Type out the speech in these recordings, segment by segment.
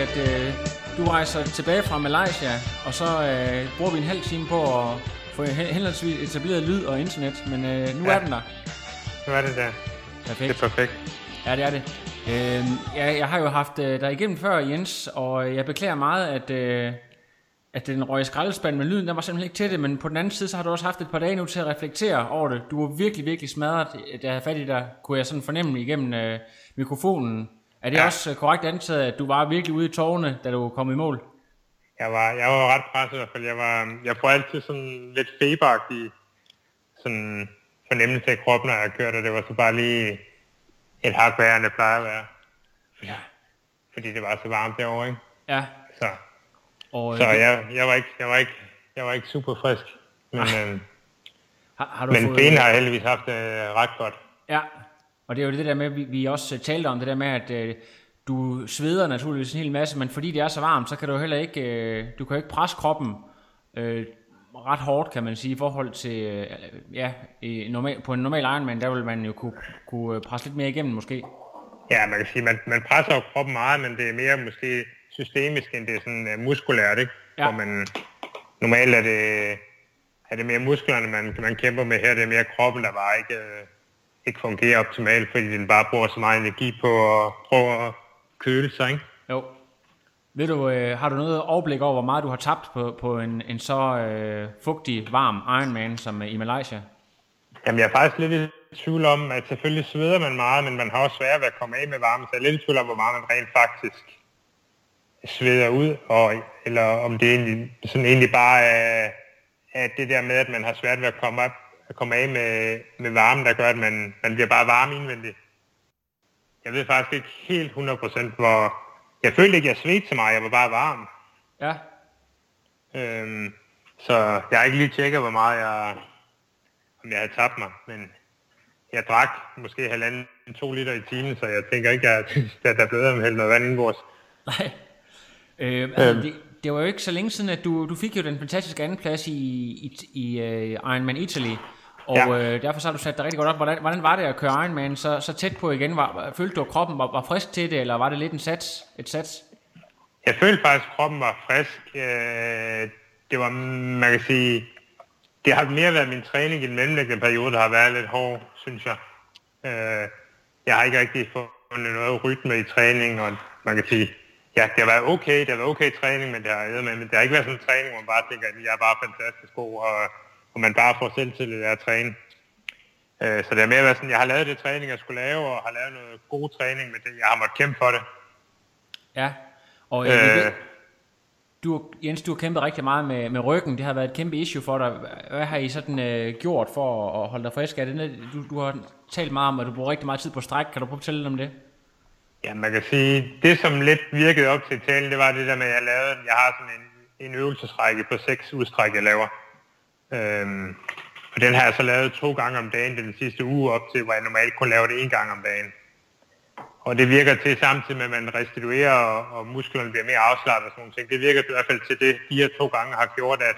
At øh, du rejser tilbage fra Malaysia, og så øh, bruger vi en halv time på at få hen- henholdsvis etableret lyd og internet, men øh, nu Ja. er den der. Nu er det der. Perfekt. Det er perfekt. Ja, det er det. Øh, jeg, jeg har jo haft øh, dig igennem før, Jens, og jeg beklager meget, at, øh, at den røg i skraldespand med lyden, der var simpelthen ikke til det, men på den anden side, så har du også haft et par dage nu til at reflektere over det. Du var virkelig, virkelig smadret, da jeg havde fat i dig, kunne jeg sådan fornemme igennem øh, mikrofonen. Er det ja. Også øh, korrekt antaget, at du var virkelig ude i tårne, da du kom i mål? Jeg var, jeg var ret presset i hvert fald. Jeg, var, jeg får altid sådan lidt feberagtig sådan fornemmelse af kroppen, når jeg kørte, og det var så bare lige et hak værre, end det plejer at være. Ja. Fordi det var så varmt derovre, ikke? Ja. Så, Og, så øh, jeg, jeg, var ikke, jeg, var ikke, jeg var ikke super frisk. Men, øhm, har, har du men fået, benene har heldigvis haft det ret godt. Ja, og det er jo det der med, vi, vi også øh, talte om, det der med, at øh, du sveder naturligvis en hel masse, men fordi det er så varmt, så kan du heller ikke, øh, du kan ikke presse kroppen øh, ret hårdt, kan man sige, i forhold til, øh, ja, i normal, på en normal Ironman, der vil man jo kunne, kunne øh, presse lidt mere igennem måske. Ja, man kan sige, man, man presser jo kroppen meget, men det er mere måske systemisk, end det er sådan uh, muskulært, ikke? Ja. Hvor man, normalt er det, er det mere musklerne, man, man kæmper med her, det er mere kroppen, der bare ikke, uh, ikke fungerer optimalt, fordi den bare bruger så meget energi på at prøve at køle sig, ikke? Jo. Ved du, øh, har du noget overblik over, hvor meget du har tabt på, på en, en så øh, fugtig, varm Ironman som øh, i Malaysia? Jamen, jeg er faktisk lidt i tvivl om, at selvfølgelig sveder man meget, men man har også svært ved at komme af med varme, så jeg er lidt i tvivl om, hvor meget man rent faktisk sveder ud, og, eller om det egentlig, sådan egentlig bare er, er det der med, at man har svært ved at komme, op, at komme af med, med varme, der gør, at man, man bliver bare varm indvendigt. Jeg ved faktisk ikke helt 100% hvor... Jeg følte ikke, jeg svedte så meget, jeg var bare varm. Ja, Øhm, så jeg har ikke lige tjekket, hvor meget jeg, om jeg havde tabt mig, men jeg drak måske halvanden, to liter i timen, så jeg tænker ikke, at, der er blevet at hælde noget vand indenbords. Nej. Øh, altså, det, det var jo ikke så længe siden, at du, du fik jo den fantastiske anden plads i, i, i uh, Ironman Italy. Og ja. Øh, derfor så har du sat dig rigtig godt op. Hvordan, hvordan var det at køre Ironman så, så tæt på igen? Var, følte du, at kroppen var, var frisk til det, eller var det lidt en sats? Et sats? Jeg følte faktisk, at kroppen var frisk. Øh, det var, man kan sige, det har mere været min træning i den mellemliggende periode, der har været lidt hård, synes jeg. Øh, jeg har ikke rigtig fundet noget rytme i træning, og man kan sige, ja, det har været okay, det har været okay træning, men det har, men det har ikke været sådan en træning, hvor man bare tænker, at jeg er bare fantastisk god, og, og man bare får selvtillid af at træne. Øh, så det har mere været sådan, jeg har lavet det træning, jeg skulle lave, og har lavet noget god træning, men det, jeg har måttet kæmpe for det. Ja. Og øh, vi Øh. ved, du, Jens, du har kæmpet rigtig meget med, med ryggen. Det har været et kæmpe issue for dig. Hvad har I sådan øh, gjort for at, at holde dig frisk? Er det, du, du har talt meget om, at du bruger rigtig meget tid på stræk. Kan du prøve at fortælle lidt om det? Ja, man kan sige, det som lidt virkede op til talen, det var det der med, at jeg lavede, jeg har sådan en, en øvelsesrække på seks udstræk, jeg laver. Øhm, og den har jeg så lavet to gange om dagen den sidste uge op til, hvor jeg normalt kun laver det en gang om dagen. Og det virker til samtidig med, at man restituerer, og, og musklerne bliver mere afslappet og sådan nogle ting. Det virker i hvert fald til det, de her to gange har gjort, at,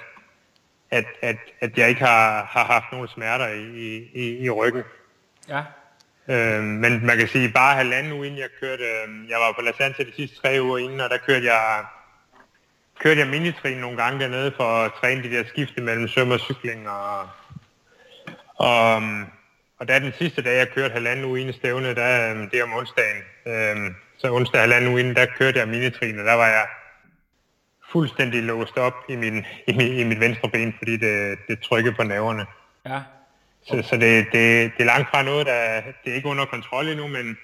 at, at, at jeg ikke har, har haft nogen smerter i, i, i ryggen. Ja. Øh, men man kan sige, bare halvanden uge inden jeg kørte, øh, jeg var på La Santa de sidste tre uger inden, og der kørte jeg, kørte jeg minitrin nogle gange dernede for at træne de der skifte mellem søm og cykling. Og, og, øhm, og da den sidste dag, jeg kørte halvanden uge inden stævne, der, øh, det er om onsdagen, øh, så onsdag halvanden uge inden, der kørte jeg minitrin, og der var jeg fuldstændig låst op i, min, i, min, i mit venstre ben, fordi det, det trykkede på nerverne. Ja. Så, så det, det, det er langt fra noget, der det er ikke under kontrol endnu, men,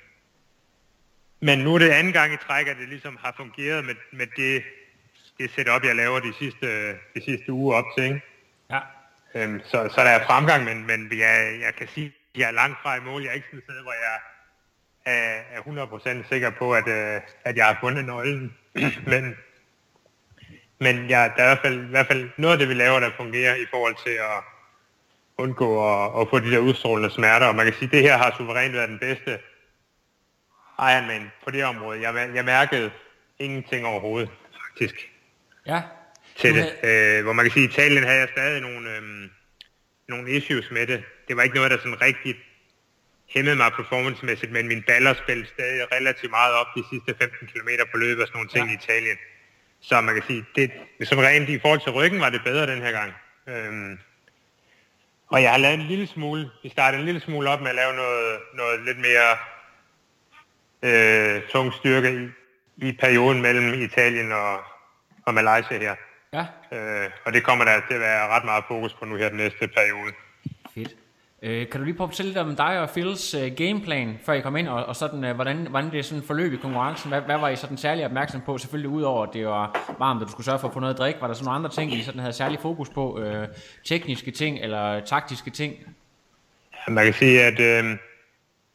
men nu er det anden gang i træk, at det ligesom har fungeret med, med det, det setup, jeg laver de sidste, de sidste uge op til. Ikke? Ja. Øhm, så, så der er fremgang, men, men jeg, jeg kan sige, at jeg er langt fra i mål. Jeg er ikke sådan et sted, hvor jeg er, er 100% sikker på, at, øh, at jeg har fundet nøglen. men men ja, der er i hvert, fald, i hvert fald noget af det, vi laver, der fungerer i forhold til at undgå at, at få de der udstrålende smerter. Og man kan sige, at det her har suverænt været den bedste Ironman på det område. Jeg, jeg mærkede ingenting overhovedet, faktisk. Ja. Til det. Øh, hvor man kan sige, at i Italien havde jeg stadig nogle, øhm, nogle issues med det. Det var ikke noget, der sådan rigtig hæmmede mig performancemæssigt, men min baller spillede stadig relativt meget op de sidste 15 km på løbet og sådan nogle ting ja. i Italien. Så man kan sige, det, som rent i forhold til ryggen var det bedre den her gang. Øhm, og jeg har lavet en lille smule, vi startede en lille smule op med at lave noget, noget lidt mere øh, tung styrke i, i perioden mellem Italien og, og Malaysia her. Ja. Øh, og det kommer der til at være ret meget fokus på nu her den næste periode. Fedt. Øh, kan du lige prøve at fortælle lidt om dig og Phils øh, gameplan, før I kom ind, og, og sådan, øh, hvordan, hvordan det sådan forløb i konkurrencen? Hvad, hvad var I sådan særlig opmærksom på? Selvfølgelig udover, at det var varmt, og du skulle sørge for at få noget at drikke. Var der sådan nogle andre ting, I sådan havde særlig fokus på? Øh, tekniske ting eller taktiske ting? Ja, man kan sige, at øh,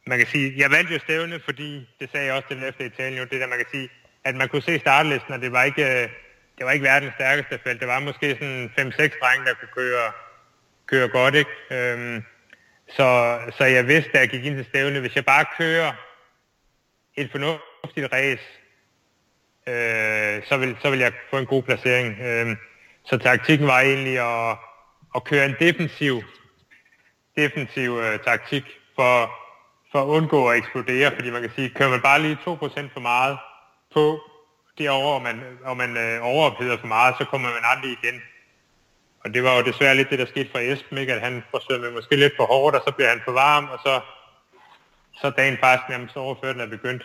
man kan sige, jeg valgte jo stævne, fordi det sagde jeg også til efter Italien, det der man kan sige, at man kunne se startlisten, og det var ikke, øh, det var ikke verdens stærkeste felt. Det var måske sådan 5-6 drenge, der kunne køre, køre godt, ikke? Øhm, så, så jeg vidste, da jeg gik ind til stævne, hvis jeg bare kører et fornuftigt race, øh, så, vil, så vil jeg få en god placering. Øh, så taktikken var egentlig at, at køre en defensiv, defensiv øh, taktik for, for at undgå at eksplodere, fordi man kan sige, kører man bare lige 2% for meget på det og man, og man øh, overopheder for meget, så kommer man aldrig igen. Og det var jo desværre lidt det, der skete for Esben, ikke? at han forsøgte måske lidt for hårdt, og så blev han for varm, og så, så dagen faktisk nærmest overført, den er begyndt.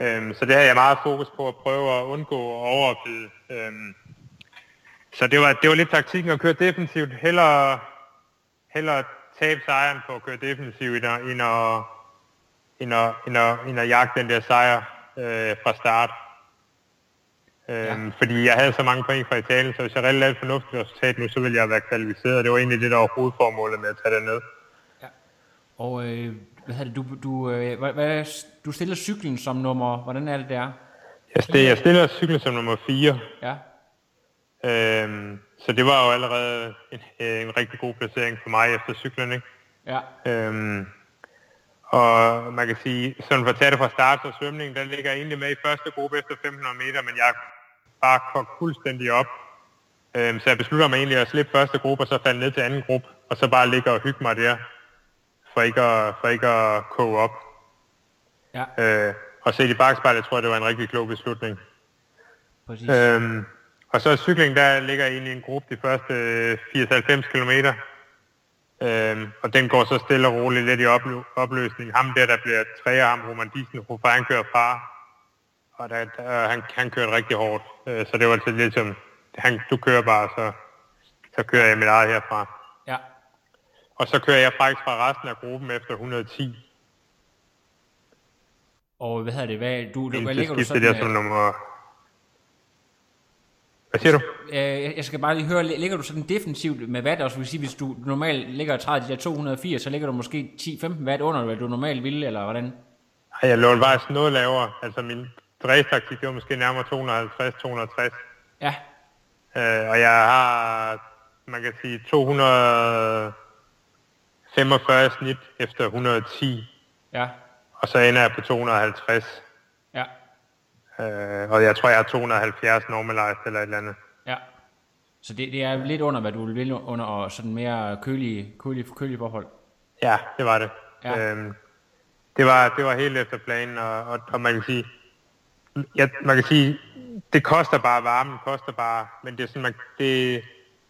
Øhm, så det har jeg meget fokus på at prøve at undgå at overophede. Øhm, så det var, det var lidt taktikken at køre defensivt. Hellere, hellere tabe sejren på at køre defensivt, end at, end at, end at, end at, end at jagte den der sejr øh, fra start. Øhm, ja. Fordi jeg havde så mange point fra Italien, så hvis jeg rigtig lavede et fornuftigt resultat nu, så ville jeg være kvalificeret. Det var egentlig det, der var hovedformålet med at tage det ned. Ja. Og øh, hvad det, du, du, øh, hvad, hvad, du stiller cyklen som nummer, hvordan er det der? Jeg, stiller, jeg stiller cyklen som nummer 4. Ja. Øhm, så det var jo allerede en, en rigtig god placering for mig efter cyklen, ikke? Ja. Øhm, og man kan sige, sådan for at tage det fra start, så svømningen, der ligger egentlig med i første gruppe efter 1500 meter, men jeg bare kogt fuldstændig op. Øhm, så jeg beslutter mig egentlig at slippe første gruppe, og så falde ned til anden gruppe, og så bare ligge og hygge mig der, for ikke at, for ikke at koge op. Ja. Øh, og se i bagspejlet, tror jeg, det var en rigtig klog beslutning. Præcis. Øhm, og så cykling, der ligger egentlig en gruppe de første 80-90 km. Øhm, og den går så stille og roligt lidt i opløsning. Ham der, der bliver træer, ham Roman Disen, for han kører fra og der, der, han, han kørte rigtig hårdt. Øh, så det var altså lidt som, han, du kører bare, så, så kører jeg mit eget herfra. Ja. Og så kører jeg faktisk fra resten af gruppen efter 110. Og hvad hedder det? Hvad, du, du, hvad ligger du sådan? Det som nummer... Hvad siger du? Jeg skal bare lige høre, ligger du sådan defensivt med watt også? Vil sige, hvis du normalt ligger og træder de der 280, så ligger du måske 10-15 watt under, hvad du normalt ville, eller hvordan? Nej, jeg lå faktisk noget lavere. Altså min racetaktik, det var måske nærmere 250-260. Ja. Øh, og jeg har, man kan sige, 245 snit efter 110. Ja. Og så ender jeg på 250. Øh, og jeg tror, jeg har 270 normalized eller et eller andet. Ja. Så det, det er lidt under, hvad du vil under, og sådan mere kølige, kølige, kølige forhold? Ja, det var det. Ja. Øhm, det, var, det var helt efter planen, og, og, og man kan sige, ja, man kan sige, det koster bare varmen, koster bare, men det er sådan, man, det,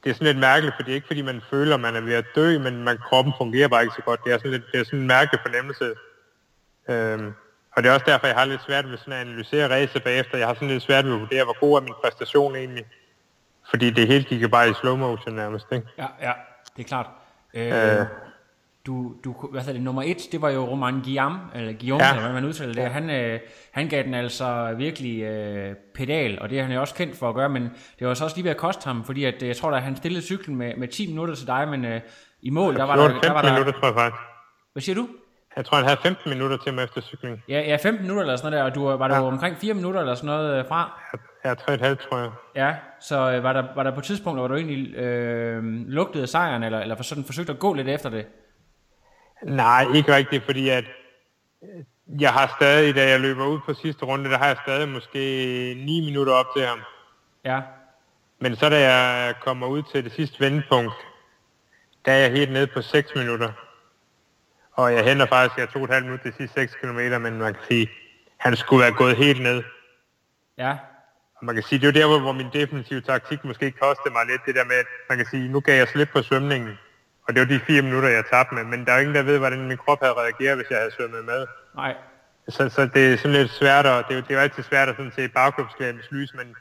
det er sådan lidt mærkeligt, for det er ikke fordi, man føler, man er ved at dø, men man, kroppen fungerer bare ikke så godt. Det er sådan, lidt, det er sådan en mærkelig fornemmelse. Øhm, og det er også derfor, jeg har lidt svært ved sådan at analysere race bagefter. Jeg har sådan lidt svært ved at vurdere, hvor god er min præstation egentlig. Fordi det hele gik bare i slow motion nærmest, ikke? Ja, ja, det er klart. Øh, Øh. du, du, hvad hedder det, nummer et, det var jo Roman Guillaume, eller Guillaume, Ja. eller hvad man udtaler det. Han, øh, han gav den altså virkelig øh, pedal, og det er han jo også kendt for at gøre, men det var så også lige ved at koste ham, fordi at, øh, jeg tror, at han stillede cyklen med, med 10 minutter til dig, men øh, i mål, der var der, der, 15 var der, minutter, tror jeg faktisk. hvad siger du? Jeg tror, han havde 15 minutter til mig efter cykling. Ja, ja, 15 minutter eller sådan noget der, og du, var der Ja. ja. omkring 4 minutter eller sådan noget øh, fra. Er 3,5, tror jeg. Ja, så øh, var, der, var der på et tidspunkt, hvor du egentlig øh, lugtede sejren, eller, eller for sådan forsøgte at gå lidt efter det? Nej, ikke rigtigt, fordi at øh, jeg har stadig, da jeg løber ud på sidste runde, der har jeg stadig måske 9 minutter op til ham. Ja, Men så da jeg kommer ud til det sidste vendepunkt, der er jeg helt nede på 6 minutter. Og jeg henter faktisk, jeg tog et halvt minut de sidste 6 km, men man kan sige, han skulle være gået helt ned. ja, Og man kan sige, det er jo der, hvor- min defensive taktik måske kostede mig lidt, det der med, at man kan sige, nu gav jeg slip på svømningen. Og det var de fire minutter, jeg tabte med. Men der er jo ingen, der ved, hvordan min krop havde reageret, hvis jeg havde svømmet med. nej, Så, så det er sådan lidt svært, og det er jo, det er jo altid svært at sådan se bagklubskabens lys, men,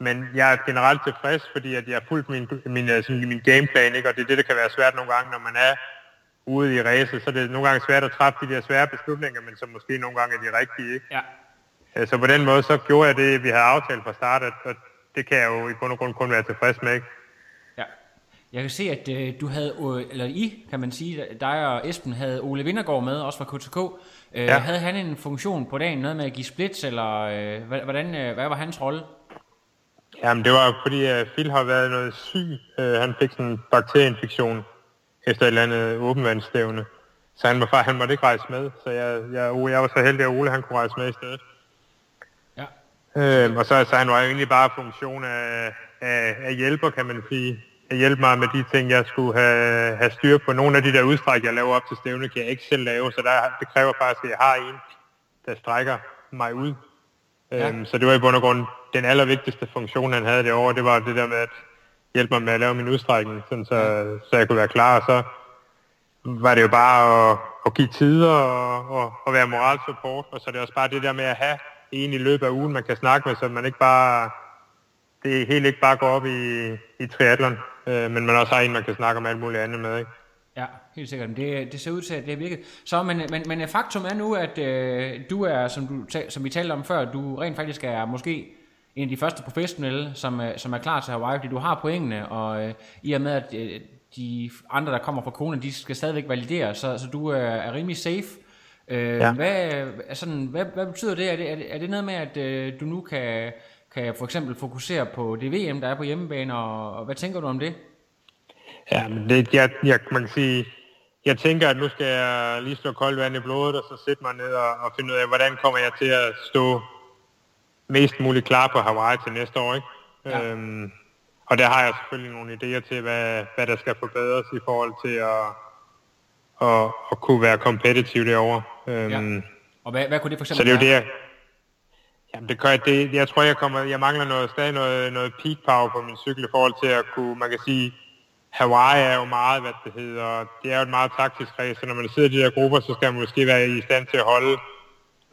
men jeg er generelt tilfreds, fordi at jeg har fulgt min, min, øh, sådan, min gameplan, ikke? og det er det, der kan være svært nogle gange, når man er ude i racet, så er det nogle gange svært at træffe de der svære beslutninger, men som måske nogle gange er de rigtige. Ikke? ja, Øh, Så på den måde, så gjorde jeg det, vi havde aftalt fra start, og- det kan jeg jo i bund og grund kun være tilfreds med. Ikke? ja. Jeg kan se, at øh, du havde, øh, eller I, kan man sige, dig og Esben havde Ole Vindergaard med, også fra KTK. Øh, Ja. Havde han en funktion på dagen, noget med at give splits, eller øh, hvordan, øh, hvad var hans rolle? Jamen, det var fordi, at Phil har været noget syg. Øh, han fik sådan en bakterieinfektion efter et eller andet åbenvandsstævne. Så han, var, han måtte ikke rejse med. Så jeg, jeg, jeg var så heldig, at Ole han kunne rejse med i stedet. Ja, Øh, og så, så han var jo egentlig bare funktion af, af, af hjælper, kan man sige. At hjælpe mig med de ting, jeg skulle have, have styr på. Nogle af de der udstræk, jeg laver op til stævne, kan jeg ikke selv lave. Så der, det kræver faktisk, at jeg har en, der strækker mig ud. Ja. Øhm, så det var i bund og grund den allervigtigste funktion, han havde derovre. Det var det der med at hjælpe mig med at lave min udstrækning, sådan så, så jeg kunne være klar. Og så var det jo bare at, at give tider og, og, og være moralsupport. Og så er det også bare det der med at have en i løbet af ugen, man kan snakke med, så man ikke bare det helt ikke bare går op i, i triathlon, øh, men man også har en, man kan snakke om alt muligt andet med. Ikke? Ja, helt sikkert. Men Det, det ser ud til, at det har virket. Så, men, men, men faktum er nu, at øh, du er, som, du, som vi talte om før, du rent faktisk er måske en af de første professionelle, som, er- som er klar til Hawaii, fordi du har pointene, og øh, i og med, at øh, de andre, der kommer fra Kona, de skal stadigvæk validere, så, så du er, er rimelig safe. Øh, Ja. hvad, sådan, hvad, hvad betyder det? Er, det? er det? er det noget med, at øh, du nu kan, kan for eksempel fokusere på det VM, der er på hjemmebane, og, og hvad tænker du om det? Ja, men det, jeg, jeg, man kan sige, jeg tænker, at nu skal jeg lige slå koldt vand i blodet, og så sætte mig ned og, og finde ud af, hvordan kommer jeg til at stå mest muligt klar på Hawaii til næste år. Ikke? Ja. Øhm, og der har jeg selvfølgelig nogle idéer til, hvad, hvad der skal forbedres i forhold til at, at, at kunne være kompetitiv derovre. Øhm, Ja. Og hvad, hvad kunne det for Så eksempel det er jo det, jeg, jamen det, gør, det, jeg tror, jeg, kommer, jeg mangler noget, stadig noget, noget peak power på min cykel i forhold til at kunne, man kan sige, Hawaii er jo meget, hvad det hedder, det er jo et meget taktisk race, så når man sidder i de der grupper, så skal man måske være i stand til at holde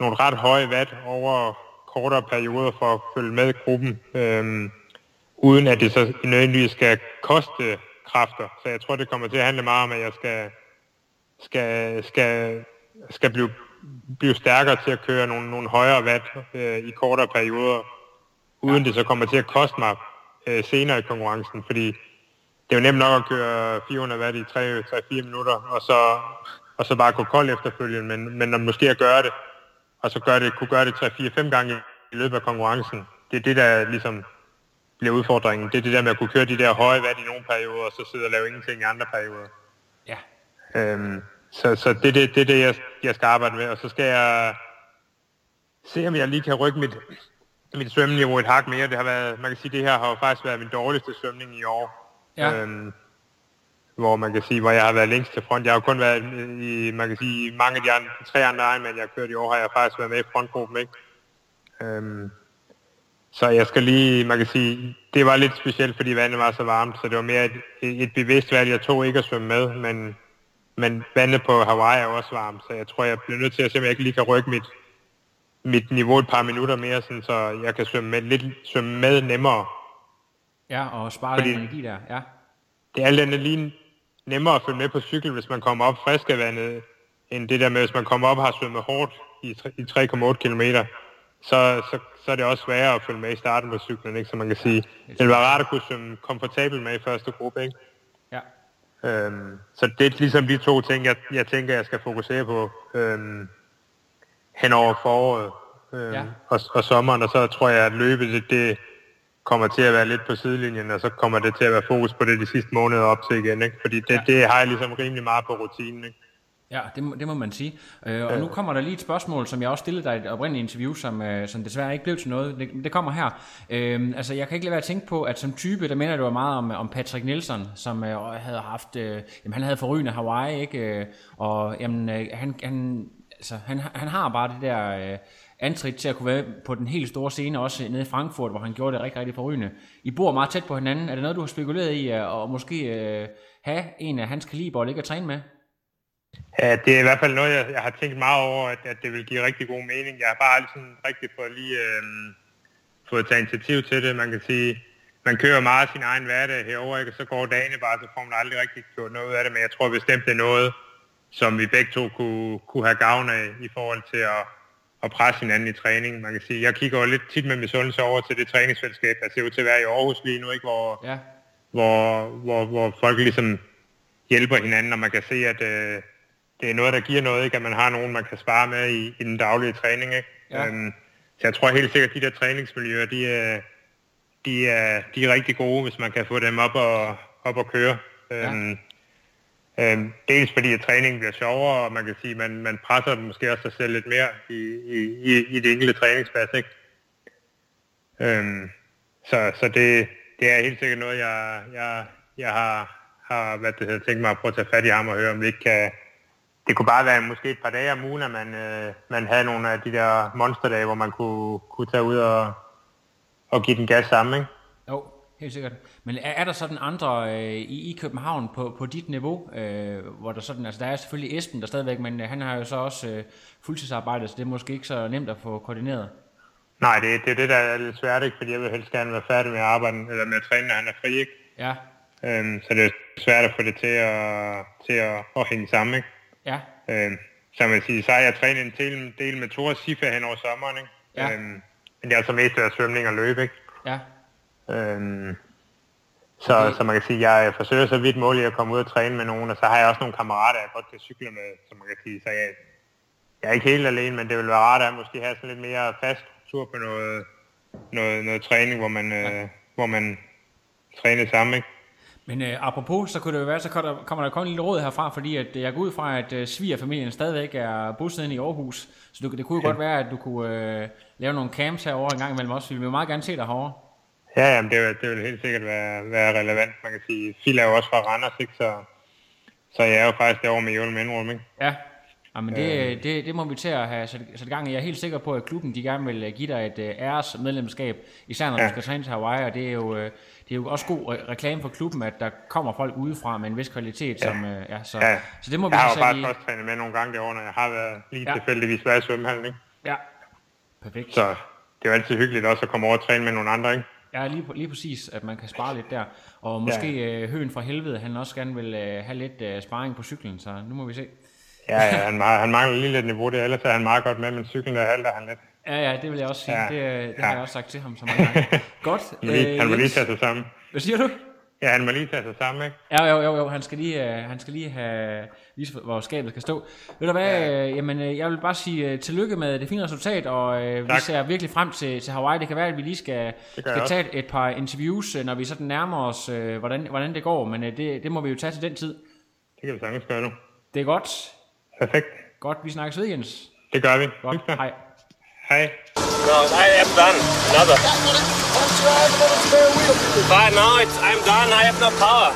nogle ret høje watt over kortere perioder for at følge med gruppen, øhm, uden at det så nødvendigvis skal koste kræfter. Så jeg tror, det kommer til at handle meget om, at jeg skal, skal, skal, skal blive, blive stærkere til at køre nogle, nogle højere watt øh, i kortere perioder, uden det så kommer til at koste mig øh, senere i konkurrencen, fordi det er jo nemt nok at køre 400 watt i 3-4 minutter, og så, og så bare gå kold efterfølgende, men, men måske at gøre det, og så gør det, kunne gøre det 3-4-5 gange i løbet af konkurrencen, det er det, der ligesom bliver udfordringen. Det er det der med at kunne køre de der høje watt i nogle perioder, og så sidde og lave ingenting i andre perioder. Ja, Øhm, så så det er det, det, det jeg, jeg skal arbejde med, og så skal jeg se, om jeg lige kan rykke mit, mit svømmeniveau et hak mere. Det har været, man kan sige, det her har jo faktisk været min dårligste svømning i år. Ja. Øhm, hvor man kan sige, hvor jeg har været længst til front. Jeg har kun været i, man kan sige, mange af de andre, tre andre Ironman, jeg har kørt i år, har jeg faktisk været med i frontgruppen, ikke? Øhm, så jeg skal lige, man kan sige, det var lidt specielt, fordi vandet var så varmt, så det var mere et, et bevidst valg, jeg tog ikke at svømme med, men, men vandet på Hawaii er også varmt, så jeg tror, jeg bliver nødt til at se, om jeg ikke lige kan rykke mit, mit niveau et par minutter mere, sådan, så jeg kan svømme med, lidt, svømme med nemmere. ja og spare Fordi- energi der, ja. Det er alt andet lige nemmere at følge med på cykel, hvis man kommer op frisk af vandet, end det der med, hvis man kommer op og har svømmet hårdt i, i 3,8 km, så, så, så er det også sværere at følge med i starten på cyklen, ikke? så man kan sige, det være rart at kunne svømme komfortabelt med i første gruppe. Ikke? Ja. Øhm, så det er ligesom de to ting, jeg, jeg tænker, jeg skal fokusere på øhm, hen over foråret øhm, ja. og, og sommeren, og så tror jeg, at løbet det, det kommer til at være lidt på sidelinjen, og så kommer det til at være fokus på det de sidste måneder op til igen, ikke? fordi det, Ja. ja. det har jeg ligesom rimelig meget på rutinen. Ikke? Ja, det må, det må man sige. Øh, og nu kommer der lige et spørgsmål, som jeg også stillede dig i et oprindeligt interview, som, øh, som desværre ikke blev til noget. Det, det kommer her. Øh, altså, jeg kan ikke lade være at tænke på, at som type, der minder det var meget om, om Patrick Nielsen, som øh, havde haft, øh, jamen han havde forrygende Hawaii, ikke? Øh, og jamen, øh, han, han, altså, han, han har bare det der... Øh, antrit til at kunne være på den helt store scene, også nede i Frankfurt, hvor han gjorde det rigtig, rigtig forrygende. I bor meget tæt på hinanden. Er det noget, du har spekuleret i, at og måske øh, have en af hans kaliber og ligge og træne med? Ja, det er i hvert fald noget, jeg, jeg har tænkt meget over, at, at det vil give rigtig god mening. Jeg har bare aldrig sådan rigtig fået lige øh, fået taget initiativ til det. Man kan sige, man kører meget sin egen hverdag herover, ikke? og så går dagene bare, så får man aldrig rigtig gjort noget ud af det. Men jeg tror bestemt, det er noget, som vi begge to kunne, kunne have gavn af i forhold til at, at presse hinanden i træning. Man kan sige, jeg kigger jo lidt tit med misundelse over til det træningsfællesskab, der ser ud til at være i Aarhus lige nu, ikke? Hvor, Ja, hvor, hvor, hvor folk ligesom hjælper hinanden, og man kan se, at øh, det er noget, der giver noget, ikke? at man har nogen, man kan spare med i, i den daglige træning. Ikke? Ja. Øhm, så jeg tror helt sikkert, at de der træningsmiljøer, de er, de er, de er rigtig gode, hvis man kan få dem op og, op og køre. Øhm, øhm, dels fordi at træningen bliver sjovere, og man kan sige, at man, man presser måske også sig selv lidt mere i, i, i, i det enkelte træningspas. Ikke? Øhm, så så det, det er helt sikkert noget, jeg, jeg, jeg har, har hvad det hedder, tænkt mig at prøve at tage fat i ham og høre, om vi ikke kan... Det kunne bare være måske et par dage om ugen, at man, øh, man havde nogle af de der monsterdage, hvor man kunne, kunne tage ud og, og give den gas sammen, ikke? jo, helt sikkert. Men er, er der sådan andre øh, i, i København på, på dit niveau, øh, hvor der sådan, altså der er selvfølgelig Esben der stadigvæk, men øh, han har jo så også øh, fuldtidsarbejde, så det er måske ikke så nemt at få koordineret. Nej, det, det er det, der er lidt svært, ikke? Fordi jeg vil helst gerne være færdig med at arbejde, eller med at træne, når han er fri, ikke? Ja, Øhm, så det er svært at få det til at, til at, at hænge sammen, ikke? ja, Øhm, så man sige, så har jeg trænet en del, del med Thor Sifa hen over sommeren, ikke? Ja. Øhm, men det er altså mest af svømning og løb, ikke? ja, Øhm, så, så man kan sige, jeg forsøger så vidt muligt at komme ud og træne med nogen, og så har jeg også nogle kammerater, jeg godt kan cykle med, så man kan sige, så jeg, jeg er ikke helt alene, men det vil være rart at måske have sådan lidt mere fast tur på noget, noget, noget træning, hvor man, øh, hvor man træner sammen, ikke? Men øh, apropos, så kunne det jo være, så kommer der, kommer der kun en lille råd herfra, fordi at, øh, jeg går ud fra, at øh, svigerfamilien stadigvæk er bosiddende i Aarhus. Så du, det kunne jo godt være, at du kunne øh, lave nogle camps herovre en gang imellem også. Vi vil meget gerne se dig herovre. Ja, jamen, det, vil, det vil helt sikkert være, være relevant. Man kan sige, Phil er jo også fra Randers, ikke? Så, så jeg er jo faktisk derovre med Jule Mindrum, ikke? Ja, Jamen det, det, det må vi til at have sat, sat i gang. Jeg er helt sikker på, at klubben de gerne vil øh, give dig et uh, æres medlemskab, især når ja. Du skal træne til Hawaii, og det er jo, uh, det er jo også god re- reklame for klubben, at der kommer folk udefra med en vis kvalitet. Ja. Som, uh, ja, så, Ja. så det må vi Jeg har jo faktisk i. også trænet med nogle gange derovre, når jeg har været lige ja. tilfældigvis været i svømmehallen, ikke? Ja, perfekt. Så det er jo altid hyggeligt også at komme over og træne med nogle andre, ikke? Ja, lige, lige præcis, at man kan spare lidt der. Og måske ja. uh, høen fra helvede, han også gerne vil uh, have lidt uh, sparring på cyklen, så nu må vi se. Ja, ja han, han mangler lige lidt niveau der, ellers er han meget godt med, men cyklen der halter han lidt. Ja, ja, det vil jeg også sige. Ja. Det, det har Ja. jeg også sagt til ham så mange gange. Godt. Han må lige, øh, han må lige Jens, tage sig sammen. Hvad siger du? Ja, han må lige tage sig sammen, ikke? Ja, jo, jo, jo, han skal lige, uh, han skal lige have vise, hvor skabet skal stå. Ved du hvad, ja. uh, jamen, uh, jeg vil bare sige uh, tillykke med det fine resultat, og uh, vi Tak. ser virkelig frem til, til Hawaii. Det kan være, at vi lige skal, skal tage et, et par interviews, når vi sådan nærmer os, hvordan, hvordan det går, men det, det må vi jo tage til den tid. Det kan vi sagtens gøre nu. Det er godt. Perfekt. Godt, vi snakkes ved, Jens. Det gør vi. Godt, hej. Hej. No, I am done. Another. But no, it's, I'm done. I have no power.